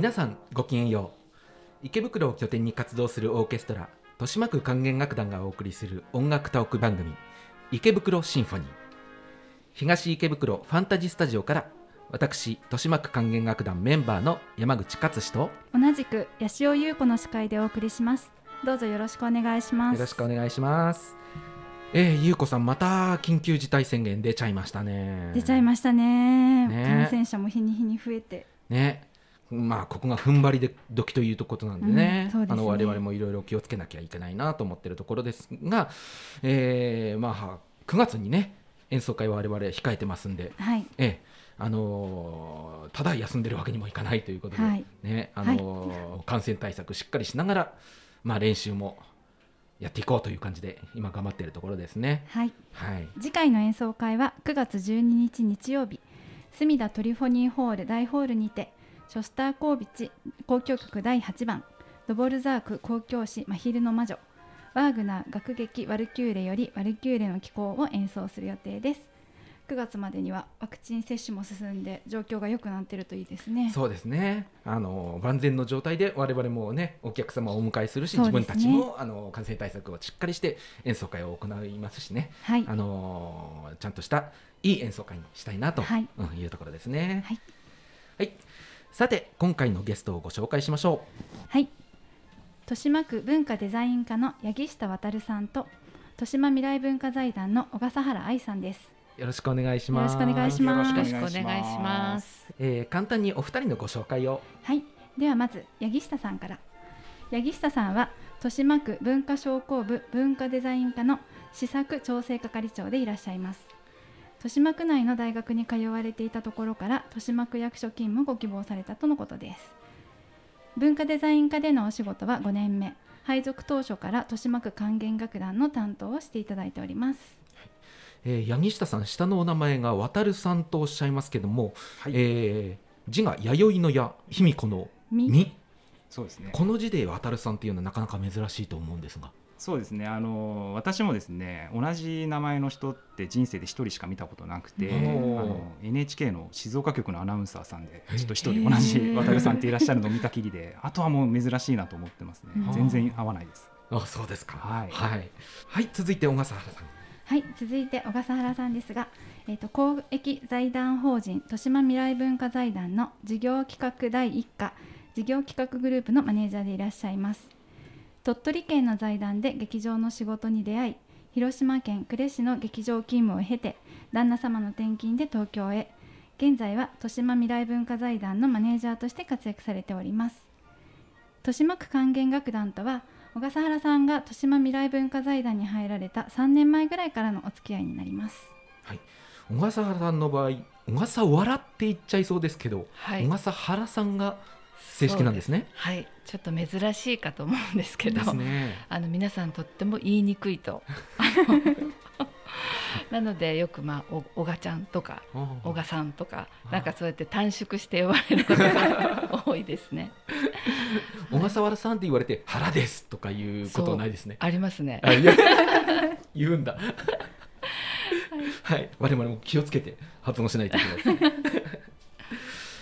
皆さんごきげんよう。池袋を拠点に活動するオーケストラ豊島区管弦楽団がお送りする音楽トーク番組池袋シンフォニー。東池袋ファンタジースタジオから私豊島区管弦楽団メンバーの山口勝志とよ同じく八潮優子の司会でお送りします。どうぞよろしくお願いします。ろしくお願いします。えー、ゆうこさんまた緊急事態宣言出ちゃいましたね。出ちゃいましたね。ね。感染者も日に日に増えて。ねまあここが踏ん張りで時ということなんでね,、うんですね。あの我々もいろいろ気をつけなきゃいけないなと思ってるところですが、えーまあ9月にね演奏会は我々控えてますんで、はい。ええ。あのーただ休んでるわけにもいかないということで、はい。ねあのー感染対策しっかりしながら、まあ、練習もやっていこうという感じで今頑張っているところですね。はい。はい、次回の演奏会は9月12日日曜日。隅田トリフォニーホール大ホールにてショスターコービチ交響曲第8番ドボルザーク交響詩「真昼の魔女」ワーグナー楽劇ワルキューレよりワルキューレの機構を演奏する予定です。9月までにはワクチン接種も進んで状況が良くなっているといいですね。そうですね。あの万全の状態で我々もねお客様をお迎えするし、ね。自分たちもあの感染対策をしっかりして演奏会を行いますしね、はい。あのちゃんとしたいい演奏会にしたいなと、いうところですね。はい、はいさて今回のゲストをご紹介しましょはい。豊島区文化デザイン課の八木下渉さんと豊島未来文化財団の小笠原愛さんです。うよろしくお願いします。よろしくお願いします。よろしくお願いします。えー簡単にお二人のご紹介を。はい、ではまず八木下さんから。八木下さんは豊島区文化商工部文化デザイン課の施策調整係長でいらっしゃいます豊島区内の大学に通われていたところから豊島区役所勤務をご希望されたとのことです。文化デザイン課でのお仕事は5年目。配属当初から豊島区管弦楽団の担当をしていただいております。えー八木下さん下のお名前が渡さんとおっしゃいますけども、はい。えー字が弥生の矢卑弥呼のみ。み。そうですね。この字で渡さんっていうのはなかなか珍しいと思うんですがそうですね。あの私もですね、同じ名前の人って人生で一人しか見たことなくて、あの NHK の静岡局のアナウンサーさんでへちょっと一人同じ渡さんっていらっしゃるのを見たきりで、あとはもう珍しいなと思ってますね。うん。全然合わないです。あそうですか。はい。はい、はい続いて小笠原さん。はい、続いて小笠原さんですが、えー、と公益財団法人豊島未来文化財団の事業企画第一課事業企画グループのマネージャーでいらっしゃいます鳥取県の財団で劇場の仕事に出会い広島県呉市の劇場勤務を経て旦那様の転勤で東京へ。現在は豊島未来文化財団のマネージャーとして活躍されております。豊島区管弦楽団とは小笠原さんが豊島未来文化財団に入られた3年前ぐらいからのお付き合いになります。小笠原さんの場合小笠原って言っちゃいそうですけど、はい。小笠原さんが正式なんですね。はい、ちょっと珍しいかと思うんですけど、ね。あの皆さんとっても言いにくいと。なのでよくまあお小賀ちゃんとか小賀さんとかあなんかそうやって短縮して呼ばれることが多いですね。小笠原さんって言われて腹ですとかいうことはないですね。ありますね。言うんだ。はい、我々も気をつけて発音しないといけないですね。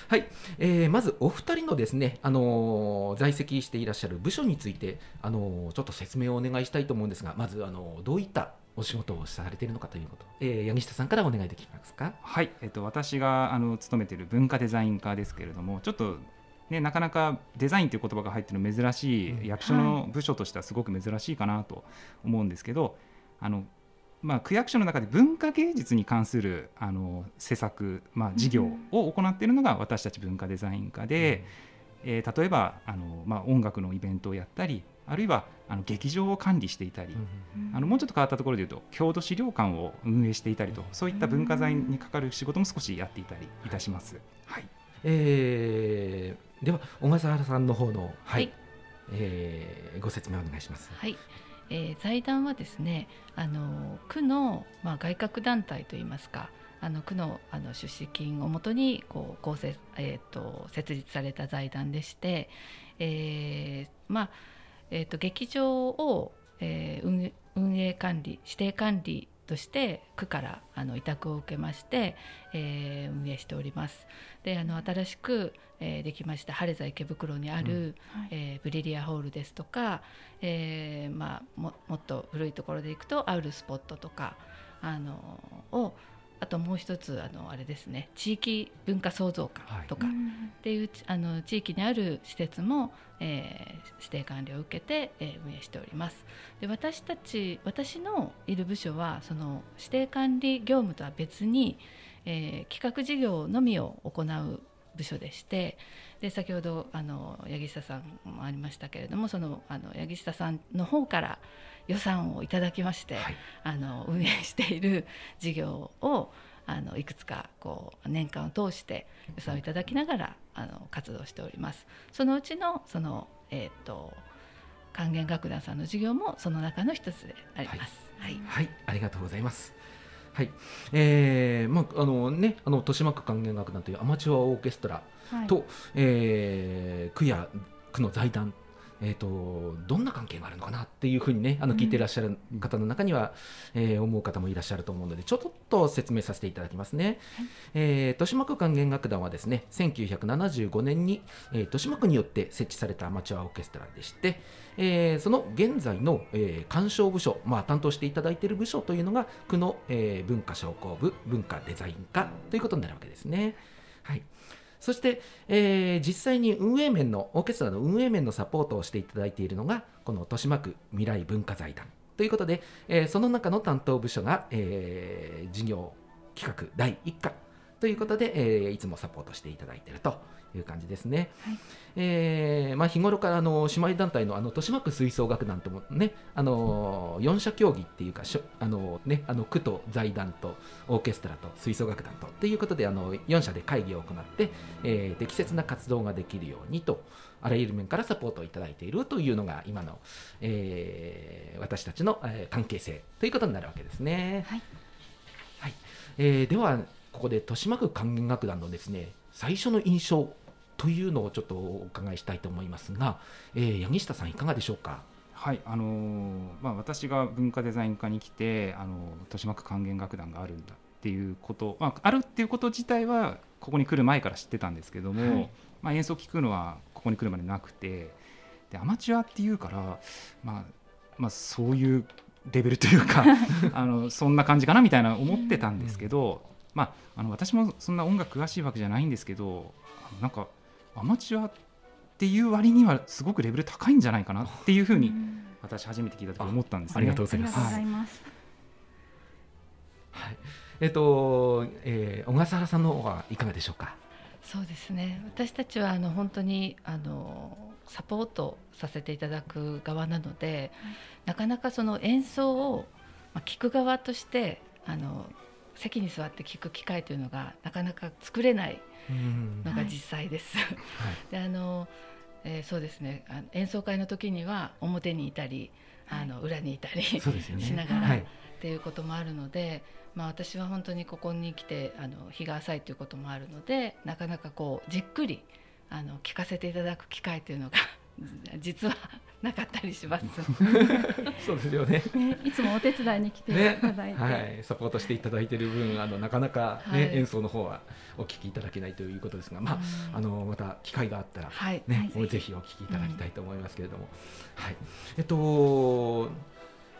はい、えーまずお二人のですね、あのー在籍していらっしゃる部署について、あのーちょっと説明をお願いしたいと思うんですが、まず、あのーどういったお仕事をされているのかということ、えー、柳下さんからお願いできますか？はい、えっと、私があの勤めている文化デザイン科ですけれどもちょっと、ね、なかなかデザインという言葉が入っているの珍しうん。い役所の部署としてはすごく珍しいかなと思うんですけど、あのまあ、区役所の中で文化芸術に関するあの施策、まあ、事業を行っているのが私たち文化デザイン科で、えー例えばあの、まあ、音楽のイベントをやったりあるいはあの劇場を管理していたり、うんあのもうちょっと変わったところでいうと郷土資料館を運営していたりとそういった文化財にかかる仕事も少しやっていたりいたします。はい、えーでは小笠原さんの方の、はい。はい。えーご説明お願いします。はい、えー財団はですねあの区の、まあ、外郭団体といいますかあの区のあの出資金をもとにこう構成、えー、と設立された財団でして、えーまあえー、と劇場を、えー運運営管理指定管理として区からあの委託を受けまして、えー運営しております。であの新しく、えーできました。晴れ座池袋にある、はい。えーブリリアホールですとか、えーまあ、ももっと古いところでいくとアウルスポットとかあのをあともう一つあのあれですね地域文化創造館とかっていう、あの地域にある施設も、えー指定管理を受けて、えー運営しております。で私たち私のいる部署はその指定管理業務とは別に、えー企画事業のみを行う部署でしてで先ほどあの八木下さんもありましたけれどもそのあの八木下さんの方から予算をいただきまして、はいあの運営している事業をあのいくつかこう年間を通して予算をいただきながらあの活動しております。そのうちのそのえっ、と還元楽団さんの事業もその中の一つであります。はい。はい、ありがとうございます。はい、えー、まああのね、あの豊島区管弦楽団というアマチュアオーケストラはい。と、えー区や区の財団、えー、とどんな関係があるのかなっていうふうにねあの聞いていらっしゃる方の中には、えー思う方もいらっしゃると思うのでちょっと説明させていただきますね、えー豊島区管弦楽団はですね1975年に、えー豊島区によって設置されたアマチュアオーケストラでして、えーその現在の、えー鑑賞部署、まあ、担当していただいている部署というのが区の、えー文化商工部文化デザイン課ということになるわけですね。はいそして、えー実際に運営面のオーケストラの運営面のサポートをしていただいているのがこの豊島区未来文化財団。ということで、えーその中の担当部署が、えー事業企画第1課ということで、えーいつもサポートしていただいているという感じですね。はいえーまあ、日頃からあの姉妹団体のあの豊島区吹奏楽団ともね、あの4者協議っていうかしょあの、ね、あの区と財団とオーケストラと吹奏楽団とっていうことであの4社で会議を行って、えー適切な活動ができるようにとあらゆる面からサポートをいただいているというのが今の、えー私たちの、えー関係性ということになるわけですね。はいはいえーではここで豊島区管弦楽団のですね最初の印象というのをちょっとお伺いしたいと思いますが、えー、柳下さんいかがでしょうか？はいあのーまあ、私が文化デザイン科に来て、あの豊島区管弦楽団があるんだっていうこと、まあ、あるっていうこと自体はここに来る前から知ってたんですけども、はいまあ、演奏聞くのはここに来るまでなくてでアマチュアっていうから、まあまあ、そういうレベルというか あのそんな感じかなみたいな思ってたんですけど、まあ、あの私もそんな音楽詳しいわけじゃないんですけどなんかアマチュアっていう割にはすごくレベル高いんじゃないかなっていうふうにうん私初めて聞いた時思ったんですね。ありがとうございますありがとうございます。はい、えっ、と、えー小笠原さんの方はいかがでしょうか？そうですね私たちはあの本当にあのサポートさせていただく側なので、なかなかその演奏を、まあ、聞く側としてあの席に座って聞く機会というのがなかなか作れないうん。のが実際です。であの、えーそうですね。あの演奏会の時には表にいたりあの裏にいたりね。しながらはい、っていうこともあるので、まあ、私は本当にここに来てあの日が浅いということもあるのでなかなかこうじっくりあの聞かせていただく機会というのが実はなかったりします。そうですよね。ね、いつもお手伝いに来てねいただいて、はい、サポートしていただいている分、あのなかなか、ねはい。演奏の方はお聞きいただけないということですが、まあ、うん。あのまた機会があったら、はい、ね、はい。もうぜひお聞きいただきたいと思いますけれども、はい、えっと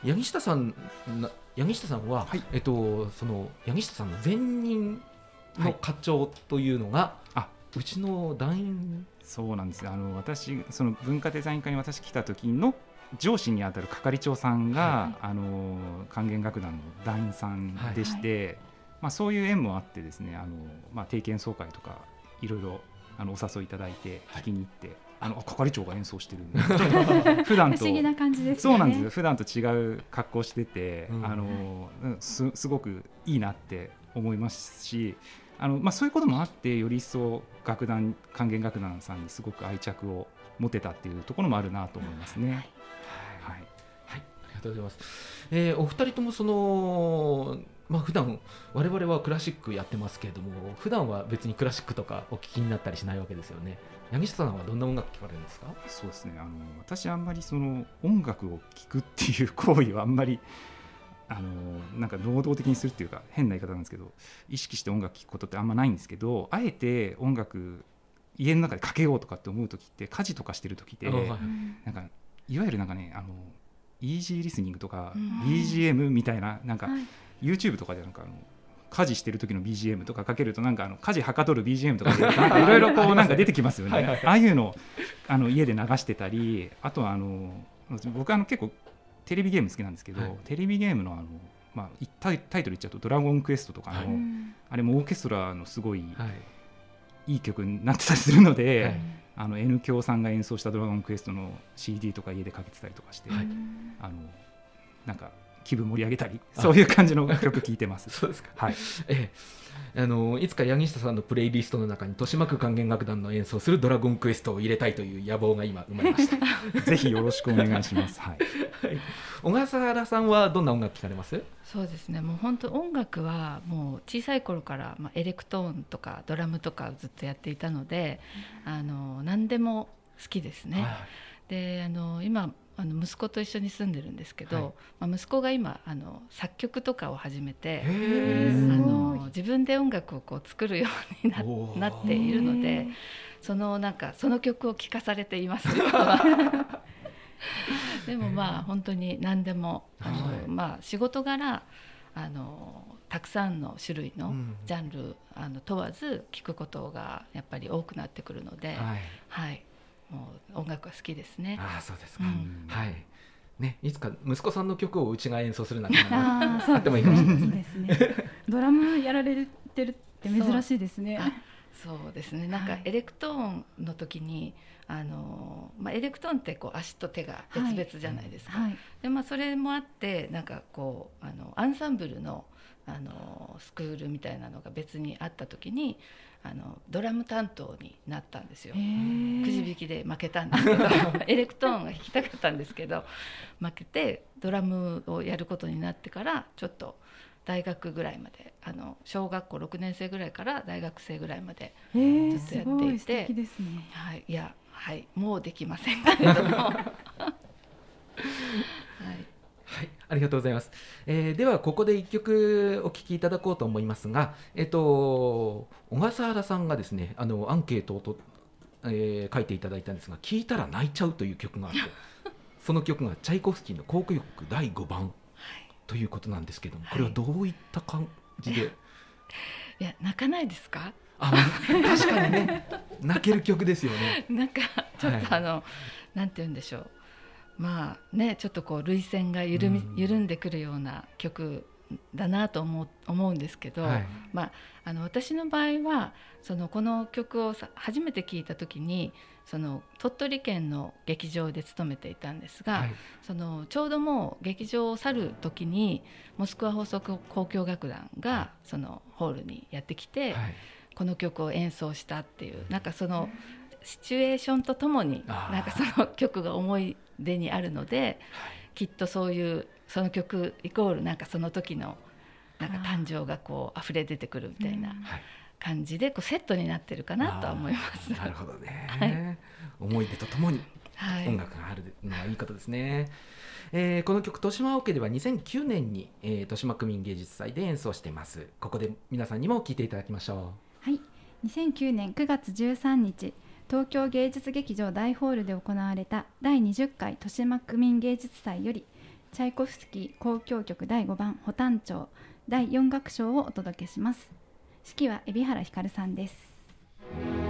柳下さんな柳下さんは、はい。えっとその柳下さんの前任の課長というのが、あうちの団員。そうなんです。あの私その文化デザイン科に私来た時の上司にあたる係長さんが、はあの管弦楽団の団員さんでして、まあ、そういう縁もあってですねあの、まあ、定期演奏会とかいろいろあのお誘いいただいて聞きに行って、あのあ係長が演奏してるんで 普段と。不思議な感じですよね。そうなんですよ。普段と違う格好してて、うん。あのすすごくいいなって思いますしあの、まあ、そういうこともあってより一層楽団管弦楽団さんにすごく愛着を持てたっていうところもあるなと思いますね。はいはい、ありがとうございます。えーお二人ともそのまあ普段我々はクラシックやってますけれども、普段は別にクラシックとかお聞きになったりしないわけですよね。柳下さんはどんな音楽聞かれるんですか？そうですねあの私あんまりその音楽を聴くっていう行為はあんまりあのなんか能動的にするっていうか変な言い方なんですけど意識して音楽聴くことってあんまないんですけどあえて音楽家の中でかけようとかって思う時って家事とかしてる時であはい。なんかいわゆるなんかねあのイージーリスニングとかうん。BGM みたいななんかはい。YouTube とかでなんかあの家事してる時の BGM とかかけるとなんかあの家事はかどる BGM とかいろいろこう なんか出てきますよね。ああいうのをあの家で流してたりあとはあの僕あの結構テレビゲーム好きなんですけど、はい。テレビゲームのあのまあいタイトル言っちゃうと「ドラゴンクエスト」とかの、はい。うんあれもオーケストラのすごいはい。いい曲になってたりするので、はい。あの N 響さんが演奏した「ドラゴンクエスト」の CD とか家でかけてたりとかして、はい。あのなんか気分盛り上げたりあ。そういう感じの曲聴いてます。そうですか。はい、ええ、あのいつか柳下さんのプレイリストの中に豊島区管弦楽団の演奏する「ドラゴンクエスト」を入れたいという野望が今生まれました。ぜひよろしくお願いします。はい、小笠原さんはどんな音楽聴かれます？そうですね。もう本当音楽はもう小さい頃から、まあ、エレクトーンとかドラムとかをずっとやっていたので、あの何でも好きですね。であの今あの息子と一緒に住んでるんですけど、はい。まあ、息子が今あの作曲とかを始めてへあの自分で音楽をこう作るようにななっているのでそのなんかその曲を聴かされています。よ でもまあ本当に何でもあの、はい。まあ、仕事柄あのたくさんの種類のうん。ジャンル、あの問わず聴くことがやっぱり多くなってくるので、はい。はいもう音楽は好きですね。ああそうですか、うんはいねいつか息子さんの曲をうちが演奏するなんてあってもいいかもしれないいいですね。ドラムやられてるって珍しいですね。あそうですねなんかはいエレクトーンの時に、あのまあ、エレクトーンってこう足と手が別々じゃないですか、はい。でまあ、それもあってなんかこうあのアンサンブルのあのスクールみたいなのが別にあった時にあのドラム担当になったんですよ。くじ引きで負けたんですけど エレクトーンが弾きたかったんですけど負けてドラムをやることになってからちょっと大学ぐらいまであの小学校6年生ぐらいから大学生ぐらいまで、えー、ずっとやっていてね。はい、いやはいもうできませんけれども、はい、はい、ありがとうございます。えーではここで一曲お聴きいただこうと思いますが、えっと小笠原さんがですね、あのアンケートをと、えー書いていただいたんですが、聴いたら泣いちゃうという曲があって、その曲がチャイコフスキーの交響曲第5番ということなんですけども、これはどういった感じで、いや泣かないですか？あ、確かにね、泣ける曲ですよね。なんかちょっはい。とあの、なんて言うんでしょうまあねちょっとこう涙腺が緩み、うん。緩んでくるような曲だなと思う思うんですけど、はい。まあ、あの私の場合はそのこの曲をさ初めて聴いた時にその鳥取県の劇場で勤めていたんですが、はい。そのちょうどもう劇場を去る時にモスクワ放送交響楽団がそのホールにやってきて、はい。この曲を演奏したっていうなんかそのシチュエーションとともになんかその曲が思い出にあるのできっとそういうその曲イコールなんかその時のなんか誕生がこう溢れ出てくるみたいなはい感じでこうセットになってるかなとは思います。なるほどね、はい思い出とともにはい音楽があるのはいいことですね。えーこの曲豊島オケでは2009年に、えー豊島区民芸術祭で演奏しています。ここで皆さんにも聴いていただきましょはい。2009年9月13日、東京芸術劇場大ホールで行われた第20回豊島区民芸術祭よりチャイコフスキー交響曲第5番保丹町第4楽章をお届けします。指揮は海老原ひかるさんです。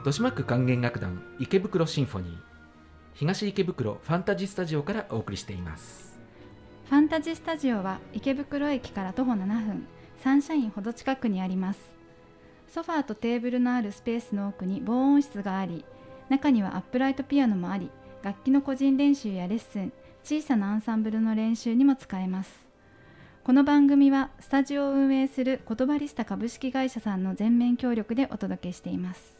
豊島区管弦楽団池袋シンフォニー東池袋ファンタジースタジオからお送りしています。ファンタジースタジオは池袋駅から徒歩7分サンシャインほど近くにあります。ソファーとテーブルのあるスペースの奥に防音室があり中にはアップライトピアノもあり楽器の個人練習やレッスン小さなアンサンブルの練習にも使えます。この番組はスタジオを運営する言葉リスタ株式会社さんの全面協力でお届けしています、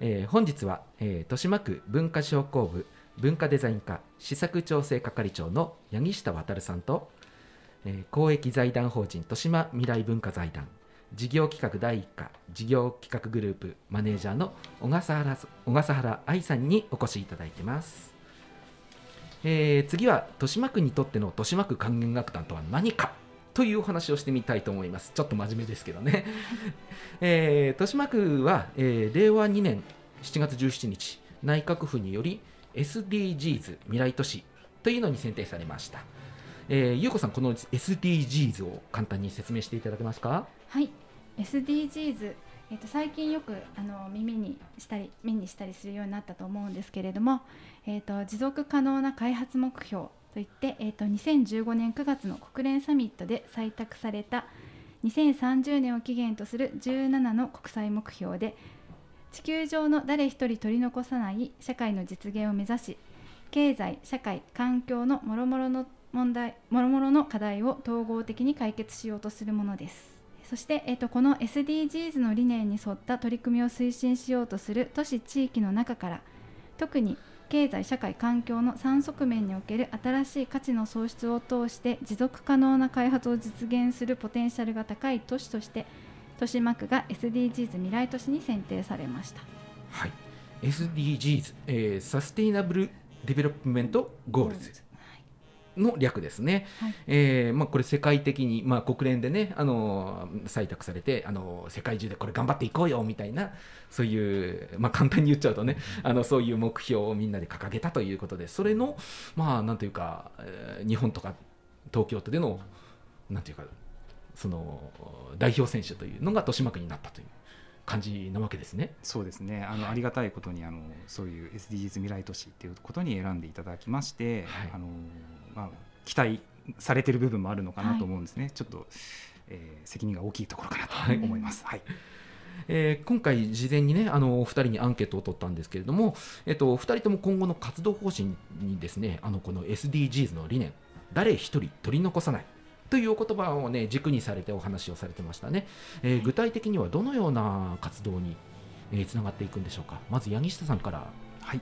えー本日は、えー豊島区文化商工部文化デザイン課施策調整係長の八木下渉さんと、えー公益財団法人豊島未来文化財団事業企画第一課事業企画グループマネージャーの小笠原小笠原愛さんにお越しいただいてます、えー次は豊島区にとっての豊島区管弦楽団とは何か？というお話をしてみたいと思います。ちょっと真面目ですけどね。えー豊島区は、えー令和2年7月17日内閣府により SDGs 未来都市というのに選定されました、えー、ゆうこさんこの SDGs を簡単に説明していただけますか？はい。SDGs えっと最近よくあの耳にしたり目にしたりするようになったと思うんですけれども、えっと持続可能な開発目標といって、えっと2015年9月の国連サミットで採択された2030年を期限とする17の国際目標で地球上の誰一人取り残さない社会の実現を目指し経済社会環境の諸々の問題諸々の課題を統合的に解決しようとするものです。そして、えっとこの SDGs の理念に沿った取り組みを推進しようとする都市地域の中から特に経済社会環境の3側面における新しい価値の創出を通して持続可能な開発を実現するポテンシャルが高い都市として豊島区が SDGs 未来都市に選定されました。はい SDGs、えー Sustainable Development Goals の略ですね、はい。えーまあ、これ世界的に、まあ、国連でね、あのー採択されて、あのー世界中でこれ頑張っていこうよみたいなそういう、まあ、簡単に言っちゃうとねあのそういう目標をみんなで掲げたということでそれのまあなんというか、えー日本とか東京都でのなんていうかその代表選手というのが豊島区になったという感じなわけですね。そうですね。あのありがたいことにあのそういう SDGs 未来都市っていうことに選んでいただきまして、はい。あのまあ、期待されてる部分もあるのかなと思うんですね、ちょっと、えー責任が大きいところかなとはい思います。はいえー今回、事前にね、あのお二人にアンケートを取ったんですけれども、えっと、お二人とも今後の活動方針にですね、あのこの SDGs の理念、誰一人取り残さないというお言葉をね、軸にされてお話をされてましたね。えー具体的にはどのような活動に、えーつながっていくんでしょうか。まず、八木下さんから。はい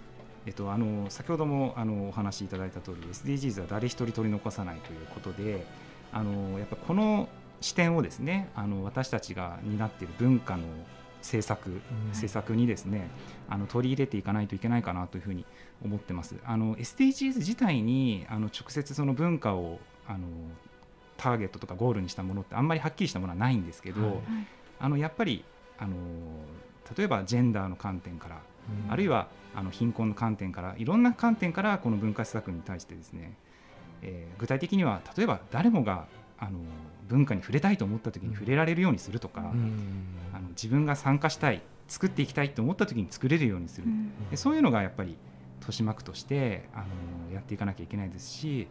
えっと、あの先ほどもあのお話しいただいた通り SDGs は誰一人取り残さないということであのやっぱこの視点をですねあの私たちが担っている文化の政策、政策にですねあの取り入れていかないといけないかなというふうに思ってます。あの SDGs 自体にあの直接その文化をあのターゲットとかゴールにしたものってあんまりはっきりしたものはないんですけど、はい。あのやっぱりあの例えばジェンダーの観点からあるいはあの貧困の観点からいろんな観点からこの文化施策に対してですね、えー具体的には例えば誰もがあの文化に触れたいと思った時に触れられるようにするとか、うん。あの自分が参加したい作っていきたいと思った時に作れるようにする、でそういうのがやっぱり豊島区としてあのやっていかなきゃいけないですし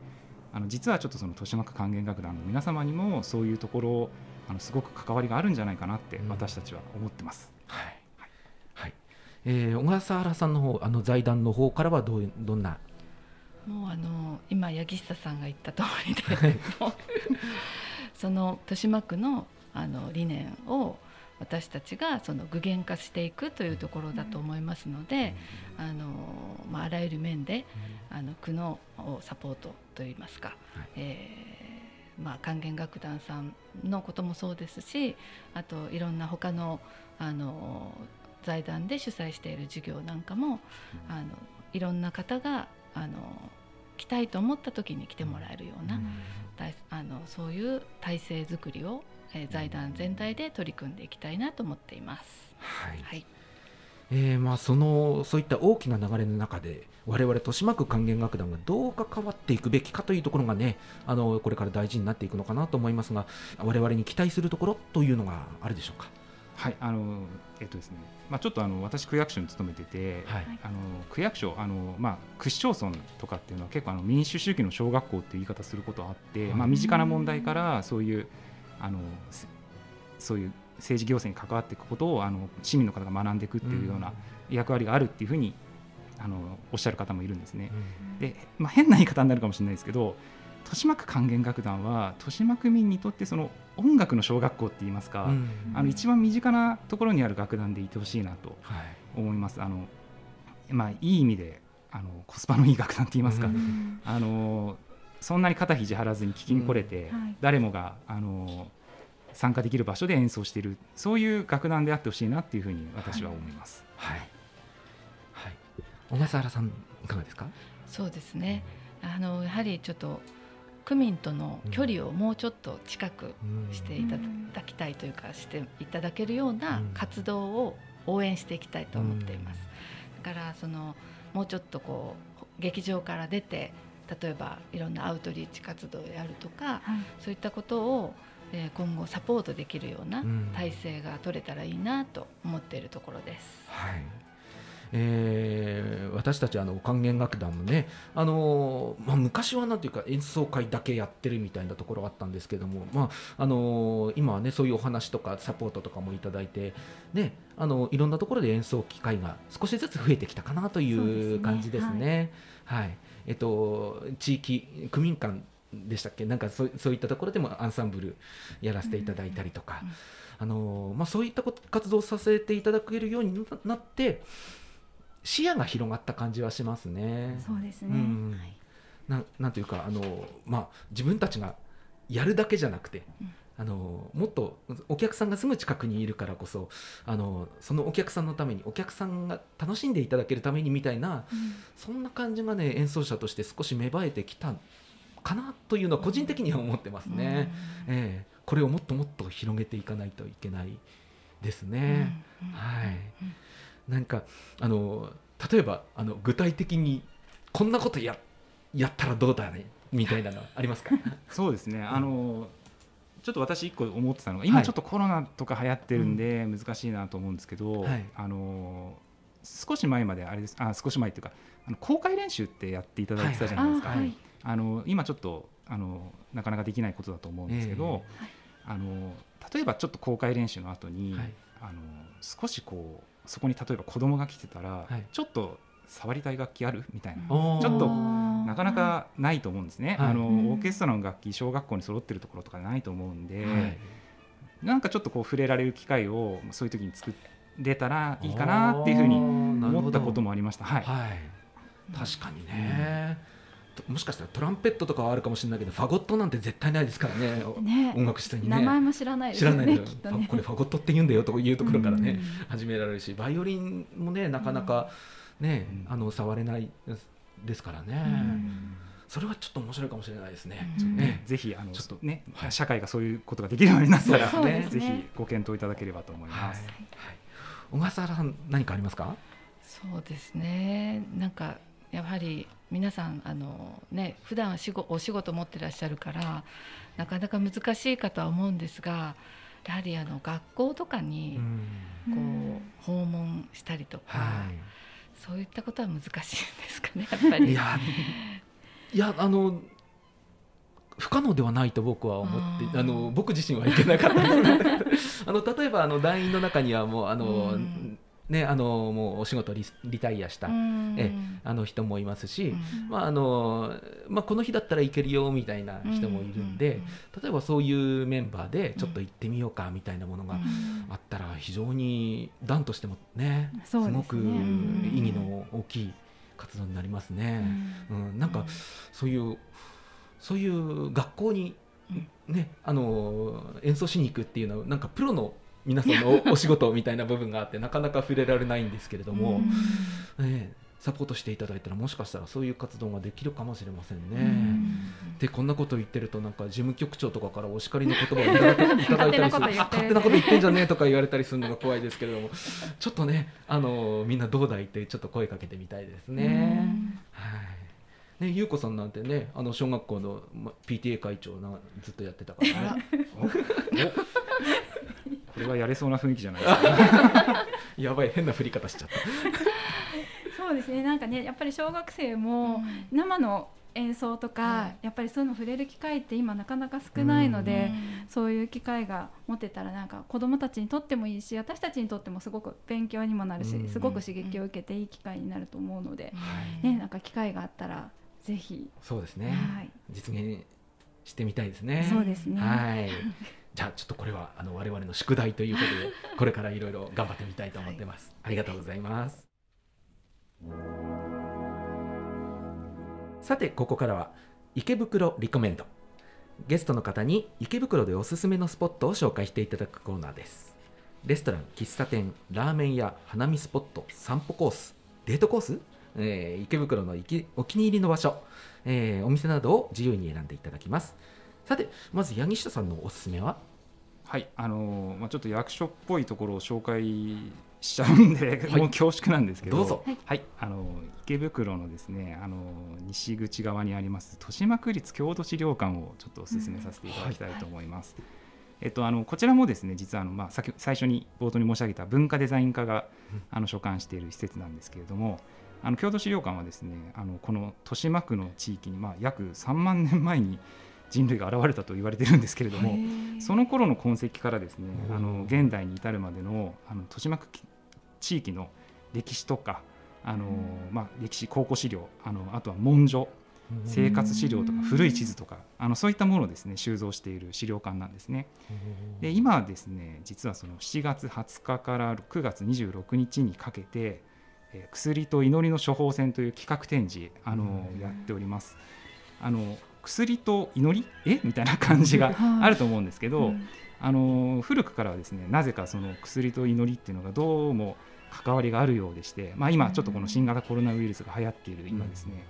あの実はちょっとその豊島区管弦楽団の皆様にもそういうところあのすごく関わりがあるんじゃないかなってうん。私たちは思ってます。はいはいえー小笠原さんの方あの財団の方からはどうどんな、もうあの今八木下さんが言った通りで、はい。その豊島区のあの理念を私たちがその具現化していくというところだと思いますので、あのまあ、あらゆる面であの区のサポートといいますか、はい。えーまあ、管弦楽団さんのこともそうですしあといろんな他のあの財団で主催している事業なんかも、あのいろんな方があの来たいと思った時に来てもらえるような、体あのそういう体制づくりを、えー財団全体で取り組んでいきたいなと思っています。はいはい、えーまあ、そのそういった大きな流れの中で我々豊島区管弦楽団がどう関わっていくべきかというところがねあのこれから大事になっていくのかなと思いますが我々に期待するところというのがあるでしょうか？はいあのえっとですねまあ、ちょっとあの私区役所に勤めてて、はい。あの区役所あの、まあ、区市町村とかっていうのは結構あの民主主義の小学校っていう言い方することあって、はい。まあ、身近な問題からそういうあのせそういう政治行政に関わっていくことをあの市民の方が学んでいくっていうような役割があるっていうふうにあのおっしゃる方もいるんですね。で、まあ、変な言い方になるかもしれないですけど豊島区管弦楽団は豊島区民にとってその音楽の小学校って言いますか、うんあの一番身近なところにある楽団でいてほしいなとはい。思います。あのまあ、いい意味であのコスパのいい楽団って言いますか、うん。あのそんなに肩肘張らずに聞きに来れて、うん。はい。誰もがあの参加できる場所で演奏しているそういう楽団であってほしいなっていうふうに私は思います。はい。はい。小笠原さんいかがですか？そうですね。あのやはりちょっと区民との距離をもうちょっと近くしていただきたいというかしていただけるようなうん。活動を応援していきたいと思っています。だからそのもうちょっとこう劇場から出て例えばいろんなアウトリーチ活動をやるとかはい。そういったことを、えー今後サポートできるようなうん。体制が取れたらいいなと思っているところです。はいえー私たちあの管弦楽団もね、あのーまあ、昔はなんていうか演奏会だけやってるみたいなところがあったんですけども、まああのー今はねそういうお話とかサポートとかもいただいて、ねあのいろんなところで演奏機会が少しずつ増えてきたかなといそう感じですね。はい。えっと、地域区民間でしたっけ？なんかそうそういったところでもアンサンブルやらせていただいたりとか、うんあのまあ、そういったこと活動をさせていただけるようにななって視野が広がった感じはしますね。そうですね、うん。はい。なんなんというかあの、まあ、自分たちがやるだけじゃなくて、うん。あのもっとお客さんがすぐ近くにいるからこそあのそのお客さんのためにお客さんが楽しんでいただけるためにみたいなそんな感じがね演奏者として少し芽生えてきたかなというのは個人的には思ってますね。ええ。これをもっともっと広げていかないといけないですうん。ね。うん。はい。うんなんかあの例えばあの具体的にこんなことややったらどうだねみたいなの ありますか？そうですね、あのちょっと私一個思ってたのがはい。今ちょっとコロナとか流行ってるんで難しいなと思うんですけど、はい。あの少し前まであれです。あ少し前っていうかあの公開練習ってやっていただいてたじゃないですか、あはい。あの今ちょっとあのなかなかできないことだと思うんですけど、あの例えばちょっと公開練習の後に、はい。あの少しこうそこに例えば子供が来てたら、はい。ちょっと触りたい楽器ある？みたいな、ちょっとなかなかないと思うんですね、はい。あのうん。オーケストラの楽器小学校に揃ってるところとかないと思うんで、はい。なんかちょっとこう触れられる機会をそういう時に作れたらいいかなっていうふうに思ったこともありました。はい、はい、確かにね、ともしかしたらトランペットとかはあるかもしれないけどファゴットなんて絶対ないですからね。ね。音楽室にね。名前も知らないですよ知らないねきっとね。これファゴットって言うんだよというところからね、うん。始められるし。バイオリンもねなかなかね、うん。あの触れないですからね、うん。それはちょっと面白いかもしれないですね。うん。ね。ぜひあのちょっとね、はい。社会がそういうことができるようになったら、ね。ぜひご検討いただければと思いはい。ます。はい。小笠原さん何かありますか？そうですね。なんかやはり皆さんあのね普段は仕事お仕事持ってらっしゃるからなかなか難しいかとは思うんですがやはりあの学校とかにうん。こう訪問したりとか、はそういったことは難しいんですかねやっぱい。り。いやいやあの不可能ではないと僕は思ってあの僕自身はいけなかったです。あの例えばあの団員の中にはもうあの、うんねあのもうお仕事リリタイアした、うん。えあの人もいますし、うん。まああのまあ、この日だったらいけるよみたいな人もいるんで、例えばそういうメンバーでちょっと行ってみようかみたいなものがうんあったら非常に団としてもねすね。ごく意義の大きい活動になりますね。うん。なんかそういうそういう学校に、ね、あの演奏しに行くっていうのはなんかプロの皆さんのおお仕事みたいな部分があってなかなか触れられないんですけれども、ね、サポートしていただいたらもしかしたらそういう活動ができるかもしれませんね。でこんなこと言ってるとなんか事務局長とかからお叱りの言葉をいただい いただいたりする勝手なこと言ってる勝手なこと言ってんじゃねえとか言われたりするのが怖いですけれどもちょっとねあのみんなどうだいってちょっと声かけてみたいですね。はい。ね、ゆうこさんなんてね、あの小学校のま PTA 会長なずっとやってたからね。ここれはやれそうな雰囲気じゃないです。か。やばい変な振り方しちゃった。そうですね。なんかねやっぱり小学生も生の演奏とか、はい。やっぱりそういうの触れる機会って今なかなか少ないので、そういう機会が持てたらなんか子どもたちにとってもいいし私たちにとってもすごく勉強にもなるし、うん。すごく刺激を受けていい機会になると思うので、うんね、なんか機会があったらぜひ、そうですね、はい。実現してみたいですね。そうですね。はい。じゃあちょっとこれはあの我々の宿題ということでこれからいろいろ頑張ってみたいと思ってます、ありがとうございます。さてここからは池袋リコメンド。ゲストの方に池袋でおすすめのスポットを紹介していただくコーナーです。レストラン喫茶店ラーメン屋花見スポット散歩コース。デートコース、えー池袋のお気に入りの場所、えーお店などを自由に選んでいただきますさてまず柳下さんのおすすめは？はい、あのーまあちょっと役所っぽいところを紹介しちゃうんで、はい。もう恐縮なんですけど、どうぞ。はい、あのー池袋のですね、あのー西口側にあります豊島区立郷土資料館をちょっとお勧めさせていただきたいと思います。えっと、あのこちらもですね実はあの、まあ、先最初に冒頭に申し上げた文化デザイン科がうん。あの所管している施設なんですけれどもあの郷土資料館はですねあのこの豊島区の地域に、まあ、約3万年前に人類が現れたと言われているんですけれども、その頃の痕跡からですねあの現代に至るまでのあの豊島区地域の歴史とかあの、まあ、歴史考古資料あのあとは文書生活資料とか古い地図とかあのそういったものをですね収蔵している資料館なんですね。で今はですね実はその7月20日から9月26日にかけて「えー薬と祈りの処方箋」という企画展示あのうん。やっております。あの薬と祈り？え？みたいな感じがあると思うんですけど、うん。あの古くからはですねなぜかその薬と祈りっていうのがどうも関わりがあるようでして、まあ、今ちょっとこの新型コロナウイルスが流行っている今ですね、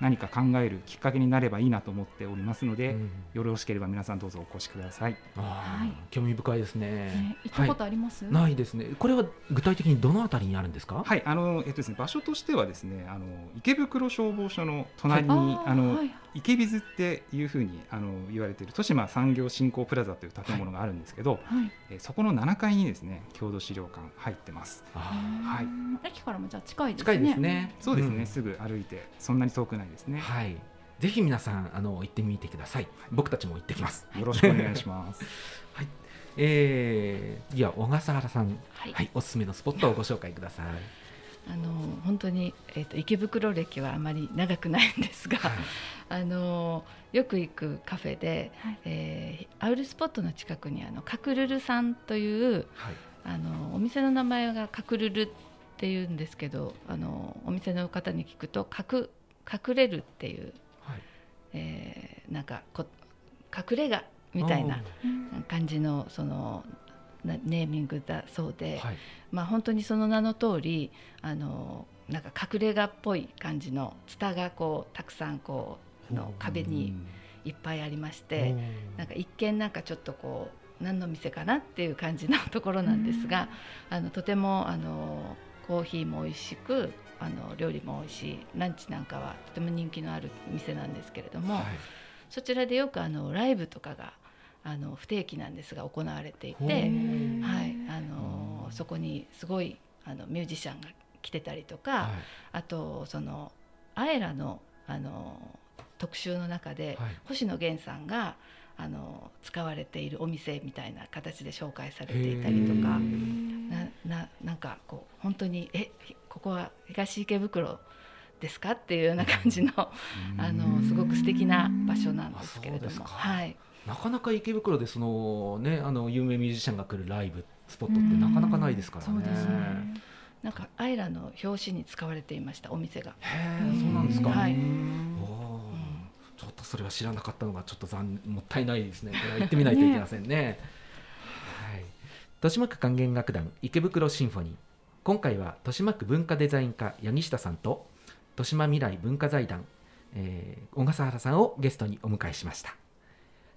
何か考えるきっかけになればいいなと思っておりますので、うん。よろしければ皆さんどうぞお越しください。はい。興味深いですね。ね行ったことあります、はい、ないですね。これは具体的にどのあたりにあるんですか？はい、あのえっとですね場所としてはですね、あの池袋消防署の隣に、あーあのはい池ビズっていうふうにあの言われている豊島産業振興プラザという建物があるんですけど、はい。えーそこの7階にですね郷土資料館入ってます。あはい。うん駅からもじゃあ近いですね。近いですね。そうですね、ん。すぐ歩いてそんなに遠くないですね。はい。ぜひ皆さんあの行ってみてください。僕たちも行ってきます。よろしくお願いします。えー、では小笠原さん。はい。はい、おすすめのスポットをご紹介ください。あの本当に、えー、と池袋歴はあまり長くないんですが、はい。あのよく行くカフェで、はい。えーアウルスポットの近くにあのカクルルさんというはい。あのお店の名前がカクルルっていうんですけどあのお店の方に聞くと隠隠れるっていう、はい。えーなんかこ隠れ家みたいなうん感じのそのなネーミングだそうで、はい。まあ本当にその名の通りあのなんか隠れ家っぽい感じのツタがこうたくさんこうあの壁にいっぱいありましてなんか一見なんかちょっとこう何の店かなっていう感じのところなんですが、あのとてもあのコーヒーも美味しくあの料理も美味しいランチなんかはとても人気のある店なんですけれども、はい。そちらでよくあのライブとかがあの不定期なんですが行われていて、ーはい、あのそこにすごいあのミュージシャンが来てたりとか、はい。あとそのアエラのあの特集の中で、はい。星野源さんがあの使われているお店みたいな形で紹介されていたりとかなななんかこう本当にえここは東池袋ですか？っていうような感じのあのすごく素敵な場所なんですけれども、はい、なかなか池袋でそのねあの有名ミュージシャンが来るライブスポットってなかなかないですからね。そうですねなんかアイラの表紙に使われていましたお店が。へえそうなんですか。はいちょっとそれは知らなかったのがちょっと残もったいないですね。これは行ってみないといけませんね。はい。豊島区管弦楽団池袋シンフォニー。今回は豊島区文化デザイン課柳下さんと豊島未来文化財団、えー小笠原さんをゲストにお迎えしました。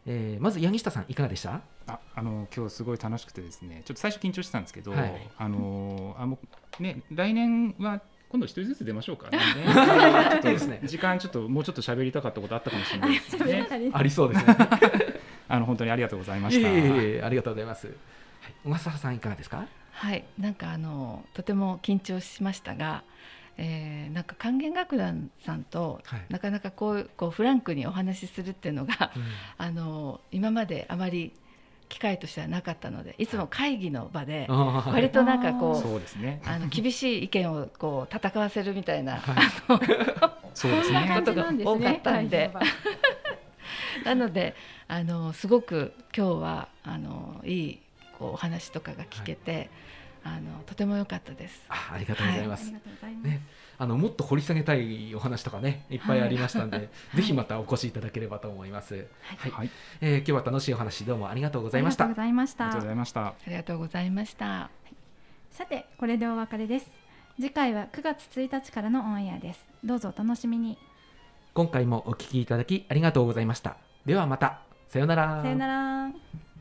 えーまず柳下さんいかがでした？ああの今日すごい楽しくてですねちょっと最初緊張してたんですけど、はい。あのあもうね来年は今度一人ずつ出ましょうか、ね、ちょっといいですね。時間ちょっともうちょっと喋りたかったことあったかもしれないですね。ありそうですね。あの本当にありがとうございまいした。えいえいえありがとうございます。小笠原さんいかがですか？はい、なんかあのとても緊張しましたが、えーなんか管弦楽団さんとはい。なかなかこうこうフランクにお話しするっていうのがうん。あの今まであまり機会としてはなかったのでいつも会議の場で割となんかこうそうですね。あの厳しい意見をこう戦わせるみたいな、はい。あの そうでことが多かったんで。なのであのすごく今日はあのいいこうお話とかが聞けて、あのとても良かったです。あありがとうございます、ありがとうござい。ます、ね。あのもっと掘り下げたいお話とかねい。っぱいありましたんで、ぜひまたお越しいただければと思います、はい。はい。えー今日は楽しいお話どうもありがとうございました。ありがとうございました。ありがとうございました。ありがとうございました。さてこれでお別れです。次回は9月1日からのオンエアです。どうぞお楽しみに。今回もお聞きいただきありがとうございました。ではまた。さようなら。さよなら